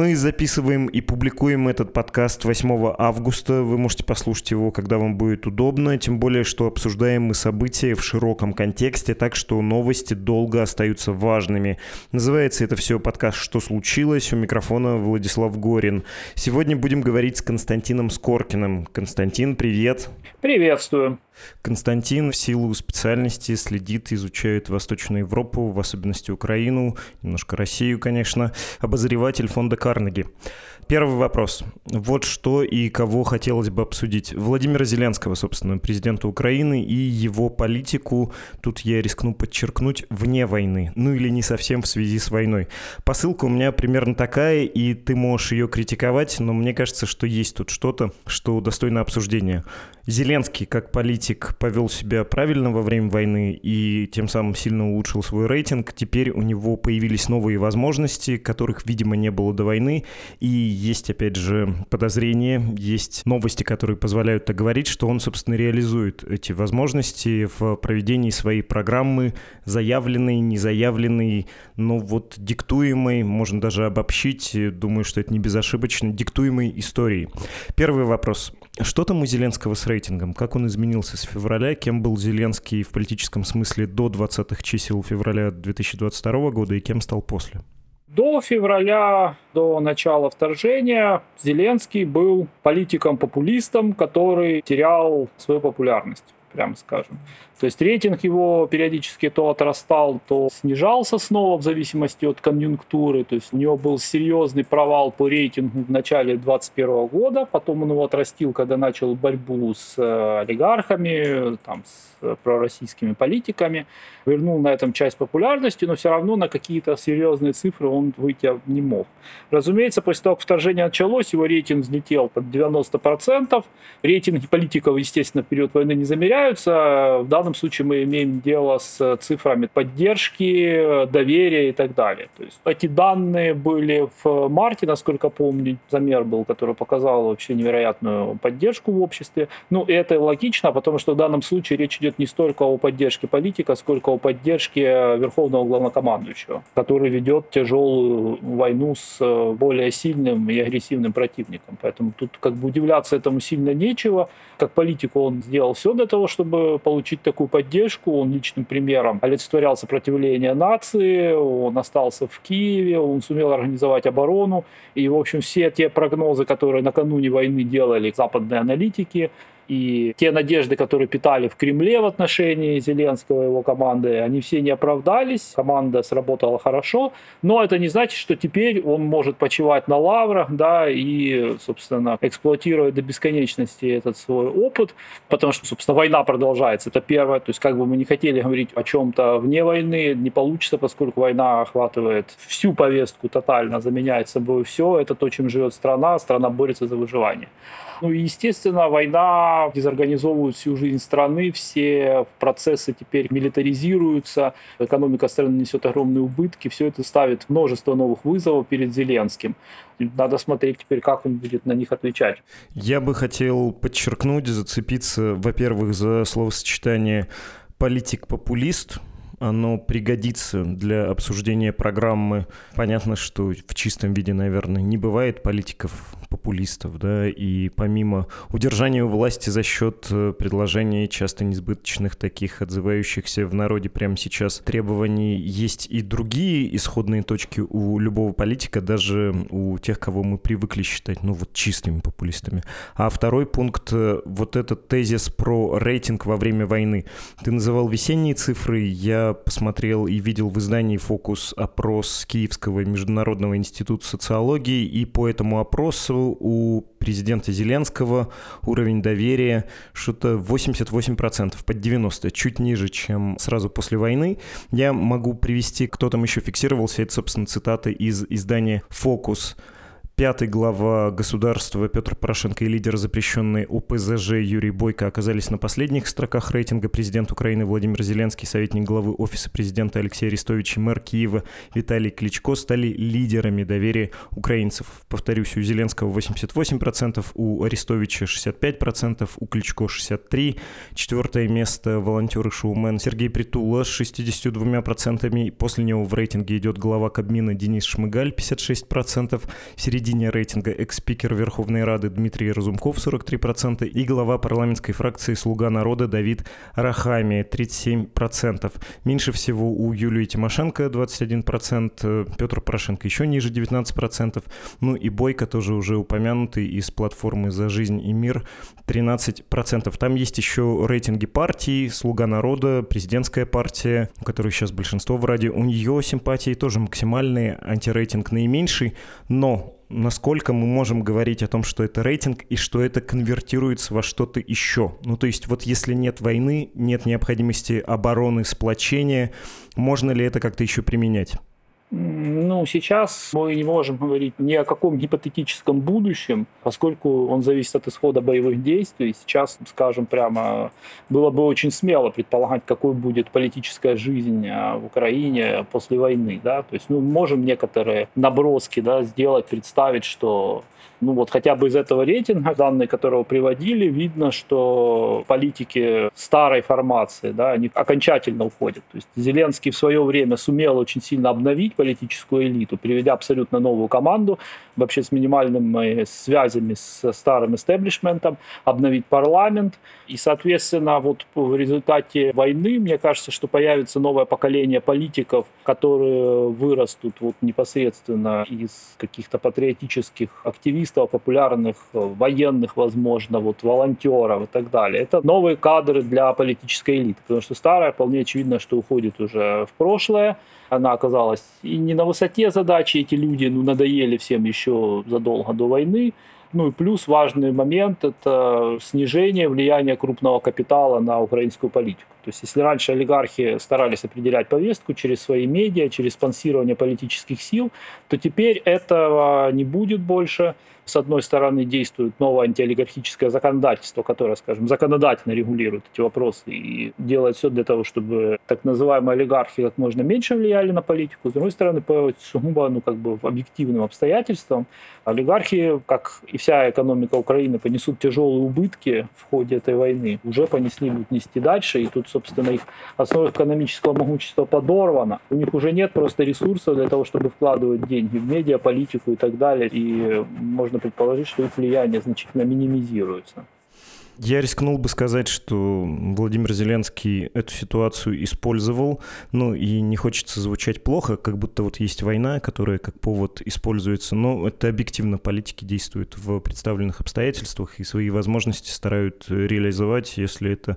Мы записываем и публикуем этот подкаст 8 августа. Вы можете послушать его, когда вам будет удобно. Тем более, что обсуждаем мы события в широком контексте, так что новости долго остаются важными. Называется это все подкаст «Что случилось?». У микрофона Владислав Горин. Сегодня будем говорить с Константином Скоркиным. Константин, привет. Приветствую. Константин в силу специальности следит, изучает Восточную Европу, в особенности Украину, немножко Россию, конечно, обозреватель фонда Карнеги. Первый вопрос. Вот что и кого хотелось бы обсудить. Владимира Зеленского, собственно, президента Украины и его политику, тут я рискну подчеркнуть, вне войны. Ну или не совсем в связи с войной. Посылка у меня примерно такая, и ты можешь ее критиковать, но мне кажется, что есть тут что-то, что достойно обсуждения. Зеленский, как политик, повел себя правильно во время войны и тем самым сильно улучшил свой рейтинг. Теперь у него появились новые возможности, которых, видимо, не было до войны. И есть, опять же, подозрения, есть новости, которые позволяют так говорить, что он, собственно, реализует эти возможности в проведении своей программы, заявленной, незаявленной, но вот диктуемой, можно даже обобщить, думаю, что это не безошибочно, диктуемой историей. Первый вопрос. Что там у Зеленского с рейтингом? Как он изменился с февраля? Кем был Зеленский в политическом смысле до 20-х чисел февраля 2022 года и кем стал после? До февраля, до начала вторжения, Зеленский был политиком-популистом, который терял свою популярность, прямо скажем. То есть рейтинг его периодически то отрастал, то снижался снова в зависимости от конъюнктуры. То есть у него был серьезный провал по рейтингу в начале 2021 года, потом он его отрастил, когда начал борьбу с э, олигархами, там, с э, пророссийскими политиками, вернул на этом часть популярности, но все равно на какие-то серьезные цифры он выйти не мог. Разумеется, после того, как вторжение началось, его рейтинг взлетел под 90%. Рейтинги политиков, естественно, в период войны не замеряются. В данном случае мы имеем дело с цифрами поддержки, доверия и так далее. То есть эти данные были в марте, насколько помню, замер был, который показал вообще невероятную поддержку в обществе. Ну, и это логично, потому что в данном случае речь идет не столько о поддержке политика, сколько о поддержке верховного главнокомандующего, который ведет тяжелую войну с более сильным и агрессивным противником. Поэтому тут как бы удивляться этому сильно нечего. Как политик он сделал все для того, чтобы получить такую поддержку. Он личным примером олицетворял сопротивление нации, он остался в Киеве, он сумел организовать оборону. И, в общем, все те прогнозы, которые накануне войны делали западные аналитики, и те надежды, которые питали в Кремле в отношении Зеленского и его команды, они все не оправдались. Команда сработала хорошо, но это не значит, что теперь он может почивать на лаврах, да, и, собственно, эксплуатировать до бесконечности этот свой опыт, потому что, собственно, война продолжается. Это первое. То есть, как бы мы не хотели говорить о чем-то вне войны, не получится, поскольку война охватывает всю повестку тотально, заменяет собой все. Это то, чем живет страна. Страна борется за выживание. Ну и, естественно, война дезорганизовывает всю жизнь страны, все процессы теперь милитаризируются, экономика страны несет огромные убытки, все это ставит множество новых вызовов перед Зеленским. Надо смотреть теперь, как он будет на них отвечать. Я бы хотел подчеркнуть, зацепиться, во-первых, за словосочетание политик-популист, оно пригодится для обсуждения программы. Понятно, что в чистом виде, наверное, не бывает политиков популистов, да, и помимо удержания у власти за счет э, предложений часто несбыточных таких, отзывающихся в народе прямо сейчас требований, есть и другие исходные точки у любого политика, даже у тех, кого мы привыкли считать, ну вот чистыми популистами. А второй пункт, э, вот этот тезис про рейтинг во время войны. Ты называл весенние цифры, я посмотрел и видел в издании «Фокус» опрос Киевского международного института социологии, и по этому опросу у президента Зеленского уровень доверия что-то 88%, под 90%, чуть ниже, чем сразу после войны. Я могу привести, кто там еще фиксировался, это, собственно, цитата из издания «Фокус». Пятый глава государства Петр Порошенко и лидер запрещенной ОПЗЖ Юрий Бойко оказались на последних строках рейтинга. Президент Украины Владимир Зеленский, советник главы Офиса президента Алексей Арестович и мэр Киева Виталий Кличко стали лидерами доверия украинцев. Повторюсь, у Зеленского 88%, у Арестовича 65%, у Кличко 63%. Четвертое место волонтер и шоумен Сергей Притула с 62%. После него в рейтинге идет глава Кабмина Денис Шмыгаль 56%. В середине середине рейтинга экс-спикер Верховной Рады Дмитрий Разумков 43% и глава парламентской фракции «Слуга народа» Давид Рахами 37%. Меньше всего у Юлии Тимошенко 21%, Петр Порошенко еще ниже 19%, ну и Бойко тоже уже упомянутый из платформы «За жизнь и мир» 13%. Там есть еще рейтинги партий, «Слуга народа», президентская партия, у которой сейчас большинство в Раде, у нее симпатии тоже максимальные, антирейтинг наименьший, но насколько мы можем говорить о том, что это рейтинг и что это конвертируется во что-то еще. Ну, то есть вот если нет войны, нет необходимости обороны, сплочения, можно ли это как-то еще применять? Ну, сейчас мы не можем говорить ни о каком гипотетическом будущем, поскольку он зависит от исхода боевых действий. Сейчас, скажем прямо, было бы очень смело предполагать, какой будет политическая жизнь а, в Украине после войны. Да? То есть, ну, можем некоторые наброски да, сделать, представить, что ну вот хотя бы из этого рейтинга, данные которого приводили, видно, что политики старой формации, да, они окончательно уходят. То есть Зеленский в свое время сумел очень сильно обновить политическую элиту, приведя абсолютно новую команду, вообще с минимальными связями с старым истеблишментом, обновить парламент. И, соответственно, вот в результате войны, мне кажется, что появится новое поколение политиков, которые вырастут вот непосредственно из каких-то патриотических активистов, популярных военных, возможно, вот волонтеров и так далее. Это новые кадры для политической элиты, потому что старая, вполне очевидно, что уходит уже в прошлое она оказалась и не на высоте задачи, эти люди ну, надоели всем еще задолго до войны. Ну и плюс важный момент – это снижение влияния крупного капитала на украинскую политику. То есть если раньше олигархи старались определять повестку через свои медиа, через спонсирование политических сил, то теперь этого не будет больше с одной стороны, действует новое антиолигархическое законодательство, которое, скажем, законодательно регулирует эти вопросы и делает все для того, чтобы так называемые олигархи как можно меньше влияли на политику. С другой стороны, по сугубо ну, как бы объективным обстоятельствам, олигархи, как и вся экономика Украины, понесут тяжелые убытки в ходе этой войны. Уже понесли, будут нести дальше, и тут, собственно, их основа экономического могущества подорвана. У них уже нет просто ресурсов для того, чтобы вкладывать деньги в медиа, политику и так далее. И можно предположить, что их влияние значительно минимизируется. Я рискнул бы сказать, что Владимир Зеленский эту ситуацию использовал, ну и не хочется звучать плохо, как будто вот есть война, которая как повод используется, но это объективно политики действуют в представленных обстоятельствах и свои возможности старают реализовать, если это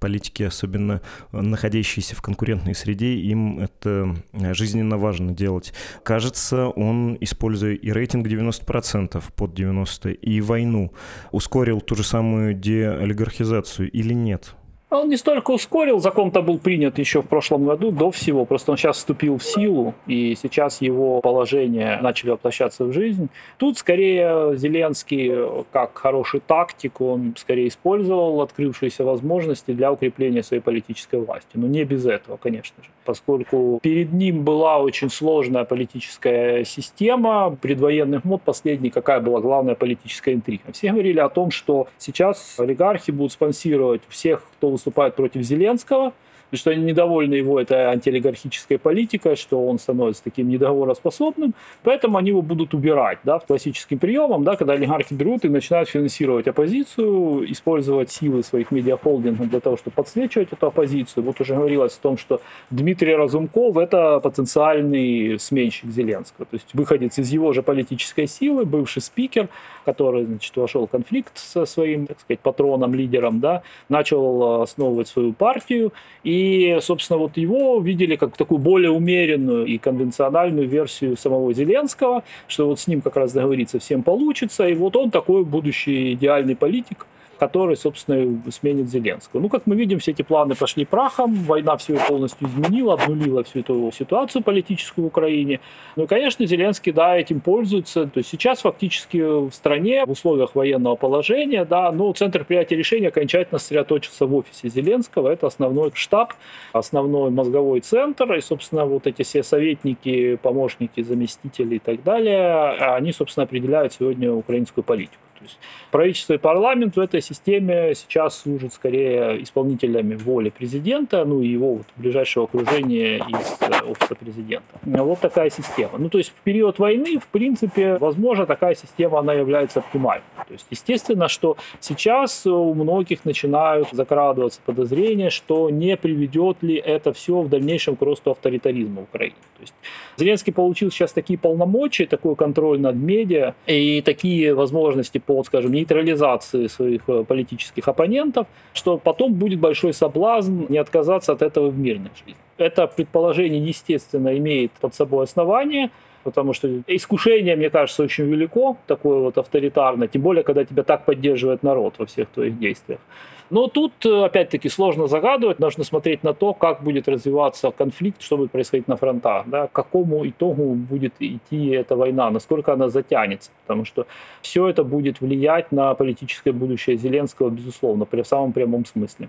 политики, особенно находящиеся в конкурентной среде, им это жизненно важно делать. Кажется, он, используя и рейтинг 90% под 90% и войну, ускорил ту же самую деолигархизацию или нет? Он не столько ускорил, закон-то был принят еще в прошлом году, до всего, просто он сейчас вступил в силу, и сейчас его положение начали воплощаться в жизнь. Тут скорее Зеленский, как хороший тактик, он скорее использовал открывшиеся возможности для укрепления своей политической власти. Но не без этого, конечно же, поскольку перед ним была очень сложная политическая система предвоенных мод последний, какая была главная политическая интрига. Все говорили о том, что сейчас олигархи будут спонсировать всех, кто выступает против Зеленского, и что они недовольны его этой антиолигархической политикой, что он становится таким недоговороспособным, поэтому они его будут убирать, да, классическим приемом, да, когда олигархи берут и начинают финансировать оппозицию, использовать силы своих медиахолдингов для того, чтобы подсвечивать эту оппозицию. Вот уже говорилось о том, что Дмитрий Разумков – это потенциальный сменщик Зеленского, то есть выходец из его же политической силы, бывший спикер, который, значит, вошел в конфликт со своим, так сказать, патроном, лидером, да, начал основывать свою партию и и, собственно, вот его видели как такую более умеренную и конвенциональную версию самого Зеленского, что вот с ним как раз договориться всем получится. И вот он такой будущий идеальный политик, который, собственно, сменит Зеленского. Ну, как мы видим, все эти планы пошли прахом, война все полностью изменила, обнулила всю эту ситуацию политическую в Украине. Ну, конечно, Зеленский, да, этим пользуется. То есть сейчас фактически в стране в условиях военного положения, да, ну, центр принятия решения окончательно сосредоточился в офисе Зеленского. Это основной штаб, основной мозговой центр. И, собственно, вот эти все советники, помощники, заместители и так далее, они, собственно, определяют сегодня украинскую политику. То есть правительство и парламент в этой системе сейчас служат скорее исполнителями воли президента, ну и его вот ближайшего окружения из э, офиса президента. Вот такая система. Ну то есть в период войны, в принципе, возможно, такая система, она является оптимальной. То есть естественно, что сейчас у многих начинают закрадываться подозрения, что не приведет ли это все в дальнейшем к росту авторитаризма в Украине. То есть Зеленский получил сейчас такие полномочия, такой контроль над медиа и такие возможности по по, скажем, нейтрализации своих э, политических оппонентов, что потом будет большой соблазн не отказаться от этого в мирной жизни. Это предположение, естественно, имеет под собой основание, потому что искушение, мне кажется, очень велико, такое вот авторитарное, тем более, когда тебя так поддерживает народ во всех твоих действиях. Но тут, э, опять-таки, сложно загадывать, нужно смотреть на то, как будет развиваться конфликт, что будет происходить на фронтах, да, к какому итогу будет идти эта война, насколько она затянется, потому что все это будет влиять на политическое будущее Зеленского, безусловно, при самом прямом смысле.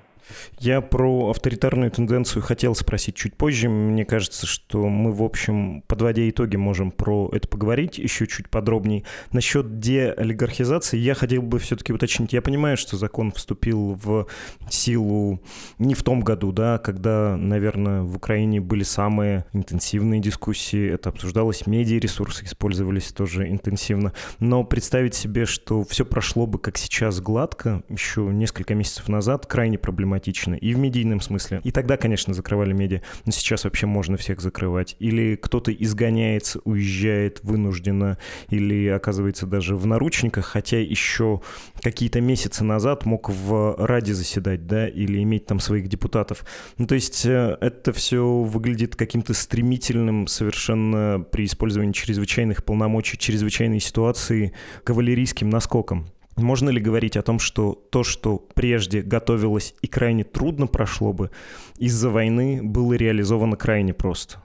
Я про авторитарную тенденцию хотел спросить чуть позже. Мне кажется, что мы, в общем, подводя итоги, можем про это поговорить еще чуть подробнее. Насчет деолигархизации я хотел бы все-таки уточнить. Я понимаю, что закон вступил в силу не в том году, да, когда, наверное, в Украине были самые интенсивные дискуссии. Это обсуждалось, медиаресурсы использовались тоже интенсивно. Но представить себе, что все прошло бы, как сейчас, гладко, еще несколько месяцев назад, крайне проблематично и в медийном смысле. И тогда, конечно, закрывали медиа, но сейчас вообще можно всех закрывать. Или кто-то изгоняется, уезжает вынужденно, или оказывается даже в наручниках, хотя еще какие-то месяцы назад мог в Раде заседать, да, или иметь там своих депутатов. Ну, то есть э, это все выглядит каким-то стремительным совершенно при использовании чрезвычайных полномочий, чрезвычайной ситуации кавалерийским наскоком. Можно ли говорить о том, что то, что прежде готовилось и крайне трудно прошло бы, из-за войны было реализовано крайне просто?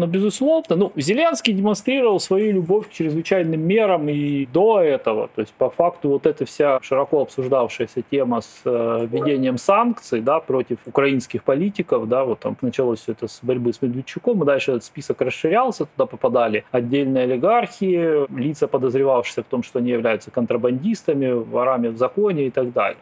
Но, безусловно, ну, Зеленский демонстрировал свою любовь к чрезвычайным мерам и до этого. То есть, по факту, вот эта вся широко обсуждавшаяся тема с э, введением санкций да, против украинских политиков, да, вот там началось все это с борьбы с Медведчуком, и дальше этот список расширялся, туда попадали отдельные олигархи, лица, подозревавшиеся в том, что они являются контрабандистами, ворами в законе и так далее.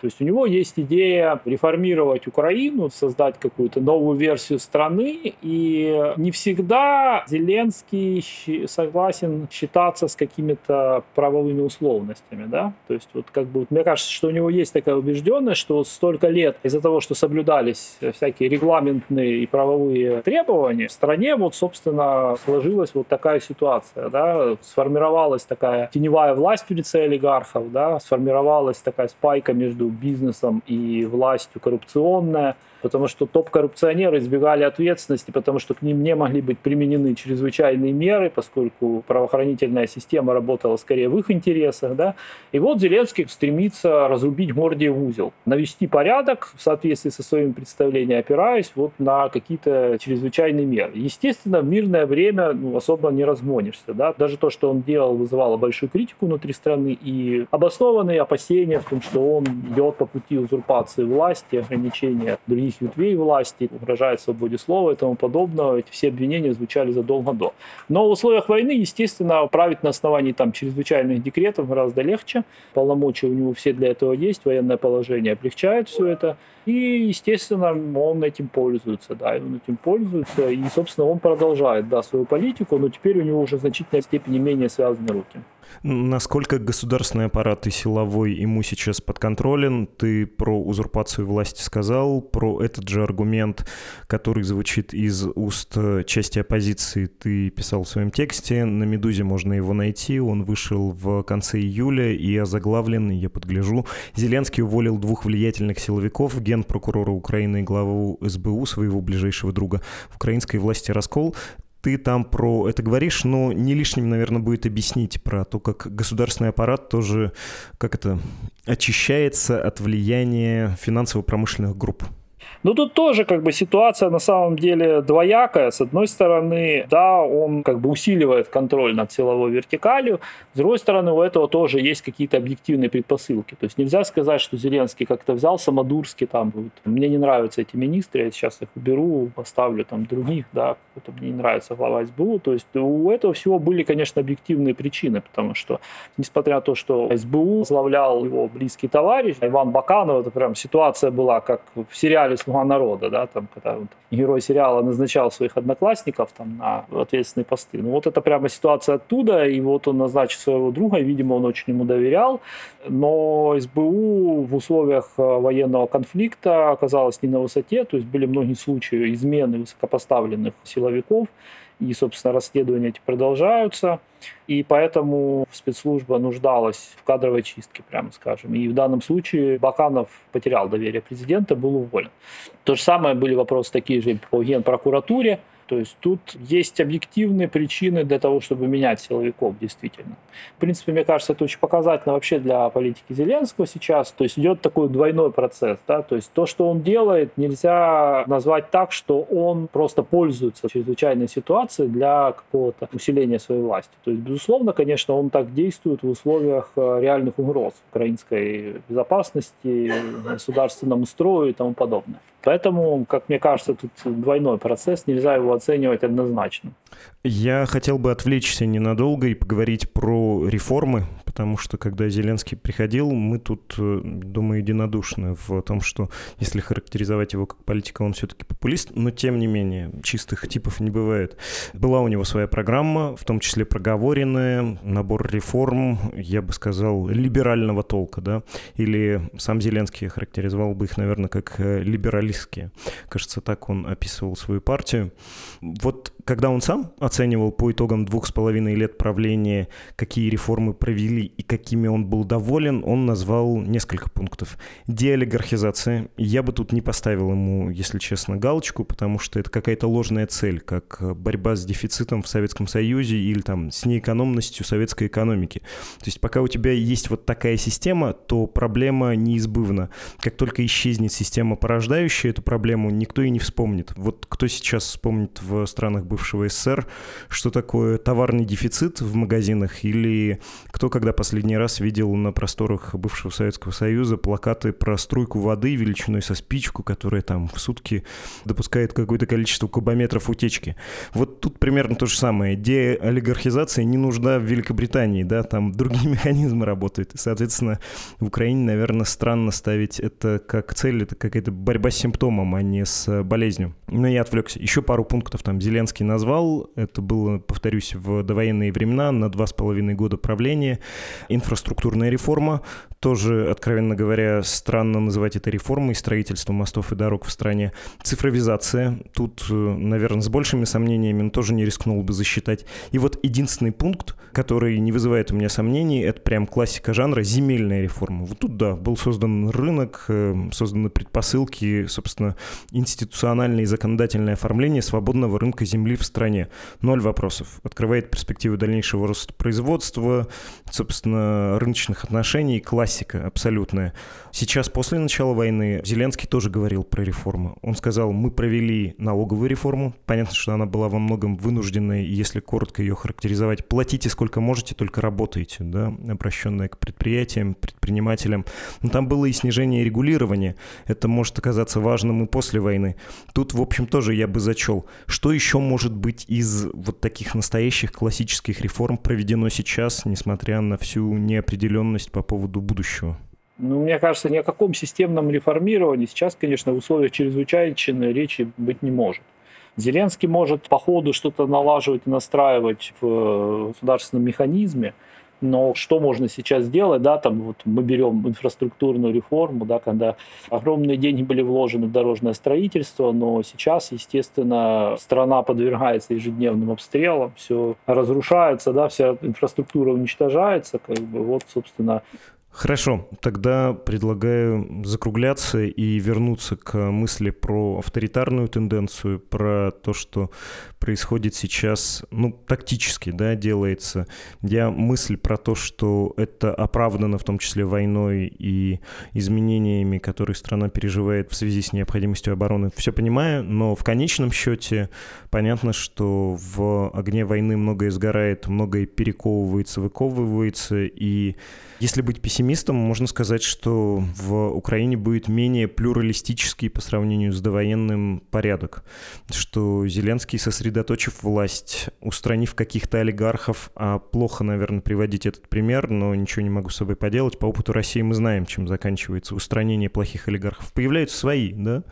То есть у него есть идея реформировать Украину, создать какую-то новую версию страны, и не всегда Зеленский согласен считаться с какими-то правовыми условностями, да, то есть вот как бы, вот, мне кажется, что у него есть такая убежденность, что столько лет из-за того, что соблюдались всякие регламентные и правовые требования, в стране вот, собственно, сложилась вот такая ситуация, да, сформировалась такая теневая власть в лице олигархов, да, сформировалась такая спайка бизнесом и властью коррупционная – потому что топ-коррупционеры избегали ответственности, потому что к ним не могли быть применены чрезвычайные меры, поскольку правоохранительная система работала скорее в их интересах. Да? И вот Зеленский стремится разрубить Гордиев узел, навести порядок в соответствии со своими представлениями, опираясь вот на какие-то чрезвычайные меры. Естественно, в мирное время ну, особо не разгонишься. Да? Даже то, что он делал, вызывало большую критику внутри страны и обоснованные опасения в том, что он идет по пути узурпации власти, ограничения других других ветвей власти, угрожает свободе слова и тому подобного. Эти все обвинения звучали задолго до. Но в условиях войны, естественно, править на основании там, чрезвычайных декретов гораздо легче. Полномочия у него все для этого есть, военное положение облегчает все это. И, естественно, он этим пользуется, да, он этим пользуется, и, собственно, он продолжает, да, свою политику, но теперь у него уже в значительной степени менее связаны руки. Насколько государственный аппарат и силовой ему сейчас подконтролен? Ты про узурпацию власти сказал, про этот же аргумент, который звучит из уст э, части оппозиции, ты писал в своем тексте. На «Медузе» можно его найти. Он вышел в конце июля и озаглавлен, я подгляжу. Зеленский уволил двух влиятельных силовиков, генпрокурора Украины и главу СБУ, своего ближайшего друга. В украинской власти раскол. Ты там про это говоришь, но не лишним, наверное, будет объяснить про то, как государственный аппарат тоже, как это, очищается от влияния финансово-промышленных групп. Ну, тут тоже как бы ситуация на самом деле двоякая. С одной стороны, да, он как бы усиливает контроль над силовой вертикалью. С другой стороны, у этого тоже есть какие-то объективные предпосылки. То есть нельзя сказать, что Зеленский как-то взял самодурски там, вот, мне не нравятся эти министры, я сейчас их уберу, поставлю там других, да, это мне не нравится глава СБУ. То есть у этого всего были, конечно, объективные причины, потому что, несмотря на то, что СБУ возглавлял его близкий товарищ, Иван Баканов, это прям ситуация была, как в сериале «Слуга народа», да, там, когда вот, герой сериала назначал своих одноклассников там на ответственные посты. Ну вот это прямо ситуация оттуда, и вот он назначил своего друга, и, видимо, он очень ему доверял, но СБУ в условиях э, военного конфликта оказалась не на высоте, то есть были многие случаи измены высокопоставленных силовиков, и, собственно, расследования эти продолжаются. И поэтому спецслужба нуждалась в кадровой чистке, прямо скажем. И в данном случае Баканов потерял доверие президента, был уволен. То же самое были вопросы такие же по генпрокуратуре. То есть тут есть объективные причины для того, чтобы менять силовиков, действительно. В принципе, мне кажется, это очень показательно вообще для политики Зеленского сейчас. То есть идет такой двойной процесс. Да? То есть то, что он делает, нельзя назвать так, что он просто пользуется чрезвычайной ситуацией для какого-то усиления своей власти. То есть, безусловно, конечно, он так действует в условиях э, реальных угроз украинской безопасности, государственному строю и тому подобное. Поэтому, как мне кажется, тут двойной процесс, нельзя его оценивать однозначно. Я хотел бы отвлечься ненадолго и поговорить про реформы, потому что когда Зеленский приходил, мы тут, э, думаю, единодушны в том, что если характеризовать его как политика, он все-таки популист, но тем не менее чистых типов не бывает. Была у него своя программа, в том числе проговоренная, набор реформ, я бы сказал, либерального толка, да, или сам Зеленский характеризовал бы их, наверное, как э, либералистские. Кажется, так он описывал свою партию. Вот когда он сам оценивал по итогам двух с половиной лет правления, какие реформы провели и какими он был доволен, он назвал несколько пунктов. Деолигархизация. Я бы тут не поставил ему, если честно, галочку, потому что это какая-то ложная цель, как борьба с дефицитом в Советском Союзе или там с неэкономностью советской экономики. То есть пока у тебя есть вот такая система, то проблема неизбывна. Как только исчезнет система, порождающая эту проблему, никто и не вспомнит. Вот кто сейчас вспомнит в странах бывшего СССР, что такое товарный дефицит в магазинах, или кто когда последний раз видел на просторах бывшего Советского Союза плакаты про струйку воды величиной со спичку, которая там в сутки допускает какое-то количество кубометров утечки. Вот тут примерно то же самое. Деолигархизация не нужна в Великобритании, да, там другие механизмы работают. Соответственно, в Украине, наверное, странно ставить это как цель, это какая-то борьба с симптомом, а не с болезнью. Но я отвлекся. Еще пару пунктов там Зеленский назвал. Это было, повторюсь, в довоенные времена, на два с половиной года правления. Инфраструктурная реформа. Тоже, откровенно говоря, странно называть это реформой строительства мостов и дорог в стране. Цифровизация. Тут, э, наверное, с большими сомнениями, но тоже не рискнул бы засчитать. И вот единственный пункт, который не вызывает у меня сомнений, это прям классика жанра земельная реформа. Вот тут, да, был создан рынок, э, созданы предпосылки, собственно, институциональное и законодательное оформление свободного рынка земли в стране. Ноль вопросов. Открывает перспективы дальнейшего роста производства, собственно, рыночных отношений. Классика абсолютная. Сейчас, после начала войны, Зеленский тоже говорил про реформу. Он сказал, мы провели налоговую реформу. Понятно, что она была во многом вынужденной, если коротко ее характеризовать. Платите сколько можете, только работаете, да, обращенная к предприятиям, предпринимателям. Но там было и снижение регулирования. Это может оказаться важным и после войны. Тут, в общем, тоже я бы зачел. Что еще может быть из вот таких настоящих классических реформ проведено сейчас, несмотря на всю неопределенность по поводу будущего? Ну, мне кажется, ни о каком системном реформировании сейчас, конечно, в условиях чрезвычайной речи быть не может. Зеленский может по ходу что-то налаживать и настраивать в государственном механизме, но что можно сейчас сделать, да, там вот мы берем инфраструктурную реформу, да, когда огромные деньги были вложены в дорожное строительство, но сейчас, естественно, страна подвергается ежедневным обстрелам, все разрушается, да, вся инфраструктура уничтожается, как бы вот, собственно, Хорошо, тогда предлагаю закругляться и вернуться к мысли про авторитарную тенденцию, про то, что происходит сейчас, ну, тактически, да, делается. Я мысль про то, что это оправдано в том числе войной и изменениями, которые страна переживает в связи с необходимостью обороны, все понимаю, но в конечном счете понятно, что в огне войны многое сгорает, многое перековывается, выковывается, и если быть пессимистом, можно сказать, что в Украине будет менее плюралистический по сравнению с довоенным порядок, что Зеленский, сосредоточив власть, устранив каких-то олигархов, а плохо, наверное, приводить этот пример, но ничего не могу с собой поделать, по опыту России мы знаем, чем заканчивается устранение плохих олигархов. Появляются свои, да?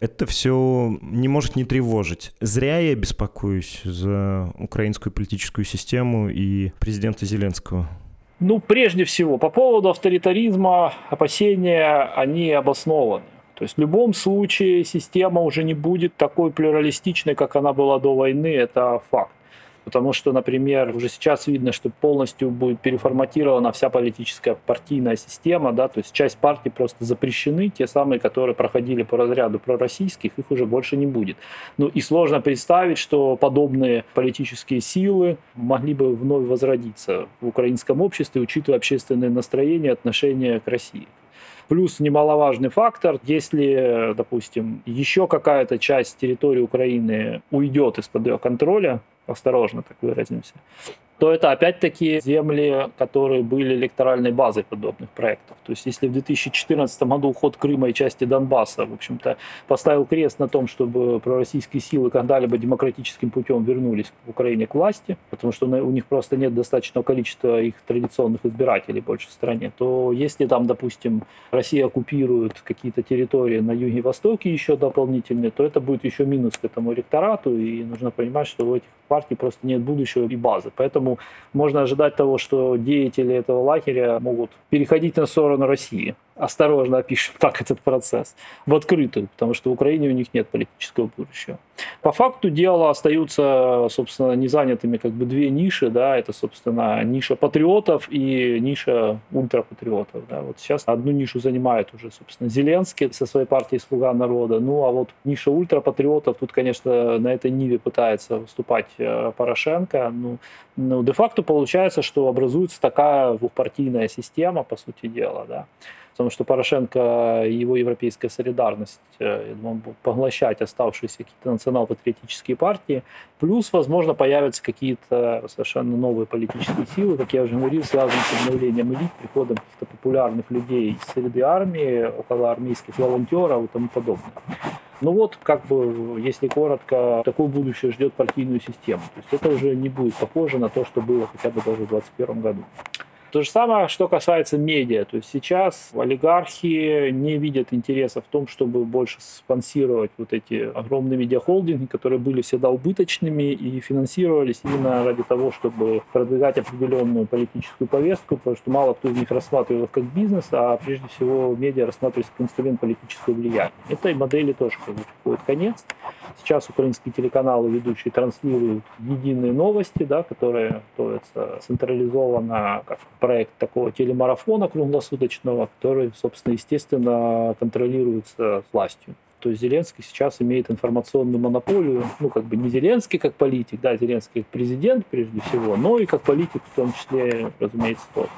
Это все не может не тревожить. Зря я беспокоюсь за украинскую политическую систему и президента Зеленского. Ну, прежде всего, по поводу авторитаризма опасения, они обоснованы. То есть в любом случае система уже не будет такой плюралистичной, как она была до войны, это факт. Потому что, например, уже сейчас видно, что полностью будет переформатирована вся политическая партийная система, да, то есть часть партий просто запрещены, те самые, которые проходили по разряду пророссийских, их уже больше не будет. Ну и сложно представить, что подобные политические силы могли бы вновь возродиться в украинском обществе, учитывая общественное настроение отношение к России. Плюс немаловажный фактор, если, допустим, еще какая-то часть территории Украины уйдет из-под ее контроля, осторожно так выразимся, то это опять-таки земли, которые были электоральной базой подобных проектов. То есть если в 2014 году уход Крыма и части Донбасса, в общем-то, поставил крест на том, чтобы пророссийские силы когда-либо демократическим путем вернулись в Украине к власти, потому что у них просто нет достаточного количества их традиционных избирателей больше в стране, то если там, допустим, Россия оккупирует какие-то территории на юге и востоке еще дополнительные, то это будет еще минус к этому электорату, и нужно понимать, что у этих партий просто нет будущего и базы. Поэтому можно ожидать того, что деятели этого лагеря могут переходить на сторону России осторожно опишем так этот процесс, в открытую, потому что в Украине у них нет политического будущего. По факту дела остаются, собственно, незанятыми как бы две ниши, да, это, собственно, ниша патриотов и ниша ультрапатриотов, да. Вот сейчас одну нишу занимает уже, собственно, Зеленский со своей партией «Слуга народа», ну, а вот ниша ультрапатриотов, тут, конечно, на этой ниве пытается выступать э, Порошенко, ну, ну, де-факто получается, что образуется такая двухпартийная система, по сути дела, да потому что Порошенко и его европейская солидарность, э, я думаю, будут поглощать оставшиеся какие-то национал-патриотические партии, плюс, возможно, появятся какие-то совершенно новые политические силы, как я уже говорил, связанные с обновлением элит, приходом каких-то популярных людей из среды армии, около армейских волонтеров и тому подобное. Ну вот, как бы, если коротко, такое будущее ждет партийную систему. То есть это уже не будет похоже на то, что было хотя бы даже в 2021 году. То же самое, что касается медиа. То есть сейчас олигархи не видят интереса в том, чтобы больше спонсировать вот эти огромные медиахолдинги, которые были всегда убыточными и финансировались именно ради того, чтобы продвигать определенную политическую повестку, потому что мало кто из них рассматривал как бизнес, а прежде всего медиа рассматривались как инструмент политического влияния. Этой модели тоже как бы приходит конец. Сейчас украинские телеканалы ведущие транслируют единые новости, да, которые готовятся централизованно как проект такого телемарафона круглосуточного, который, собственно, естественно, контролируется властью. То есть Зеленский сейчас имеет информационную монополию, ну, как бы не Зеленский как политик, да, Зеленский как президент прежде всего, но и как политик в том числе, разумеется, тоже.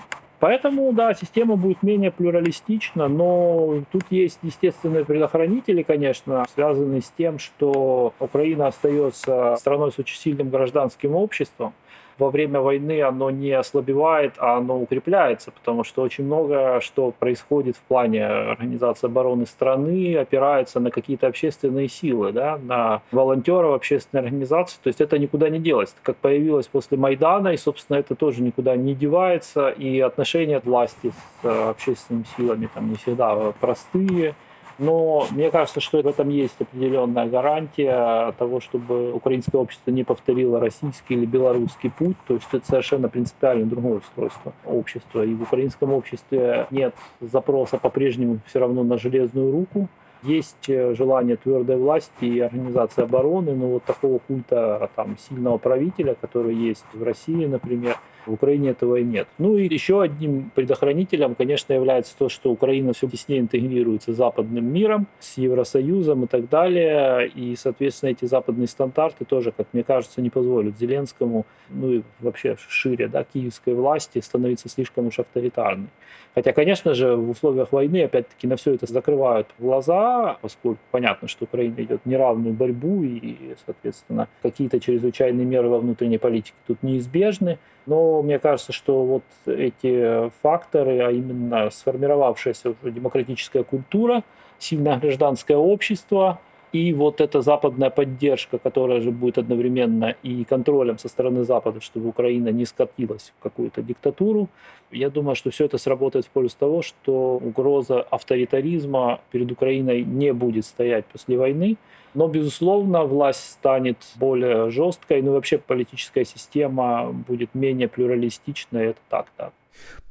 Поэтому, да, система будет менее плюралистична, но тут есть естественные предохранители, конечно, связанные с тем, что Украина остается страной с очень сильным гражданским обществом, во время войны оно не ослабевает, а оно укрепляется, потому что очень много что происходит в плане организации обороны страны опирается на какие-то общественные силы, да, на волонтеров, общественные организации, то есть это никуда не делось. Как появилось после Майдана, и, собственно, это тоже никуда не девается, и отношения власти с э, общественными силами там не всегда простые, но мне кажется, что в этом есть определенная гарантия того, чтобы украинское общество не повторило российский или белорусский путь. То есть это совершенно принципиально другое устройство общества. И в украинском обществе нет запроса по-прежнему все равно на железную руку. Есть э, желание твердой власти и организации обороны, но вот такого культа там, сильного правителя, который есть в России, например, в Украине этого и нет. Ну и еще одним предохранителем, конечно, является то, что Украина все теснее интегрируется с западным миром, с Евросоюзом и так далее. И, соответственно, эти западные стандарты тоже, как мне кажется, не позволят Зеленскому, ну и вообще шире, да, киевской власти становиться слишком уж авторитарной. Хотя, конечно же, в условиях войны, опять-таки, на все это закрывают глаза, поскольку понятно, что Украина идет неравную борьбу, и, соответственно, какие-то чрезвычайные меры во внутренней политике тут неизбежны. Но мне кажется, что вот эти факторы, а именно сформировавшаяся уже демократическая культура, сильное гражданское общество, и вот эта западная поддержка, которая же будет одновременно и контролем со стороны Запада, чтобы Украина не скатилась в какую-то диктатуру, я думаю, что все это сработает в пользу того, что угроза авторитаризма перед Украиной не будет стоять после войны. Но, безусловно, власть станет более жесткой, ну и вообще политическая система будет менее плюралистичной, это так, да.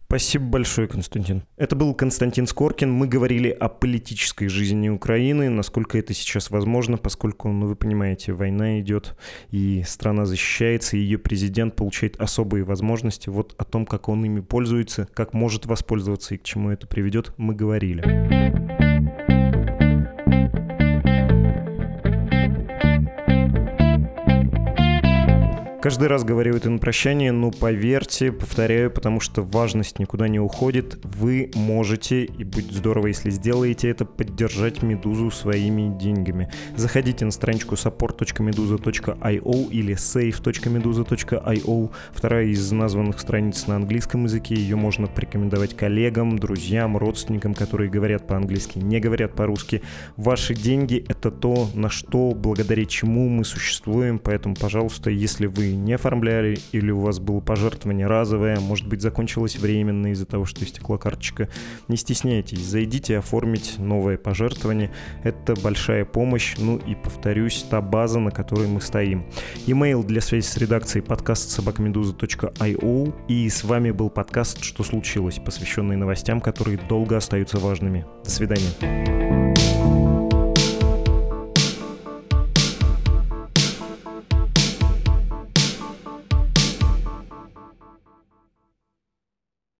Спасибо большое, Константин. Это был Константин Скоркин. Мы говорили о политической жизни Украины, насколько это сейчас возможно, поскольку, ну вы понимаете, война идет, и страна защищается, и ее президент получает особые возможности. Вот о том, как он ими пользуется, как может воспользоваться и к чему это приведет, мы говорили. Каждый раз говорю это на прощание, но поверьте, повторяю, потому что важность никуда не уходит. Вы можете, и будет здорово, если сделаете это, поддержать Медузу своими деньгами. Заходите на страничку support.meduza.io или save.meduza.io. Вторая из названных страниц на английском языке. Ее можно порекомендовать коллегам, друзьям, родственникам, которые говорят по-английски, не говорят по-русски. Ваши деньги — это то, на что, благодаря чему мы существуем. Поэтому, пожалуйста, если вы не оформляли, или у вас было пожертвование разовое, может быть, закончилось временно из-за того, что истекла карточка, не стесняйтесь, зайдите оформить новое пожертвование. Это большая помощь, ну и, повторюсь, та база, на которой мы стоим. Email для связи с редакцией подкаст собакамедуза.io и с вами был подкаст «Что случилось?», посвященный новостям, которые долго остаются важными. До свидания.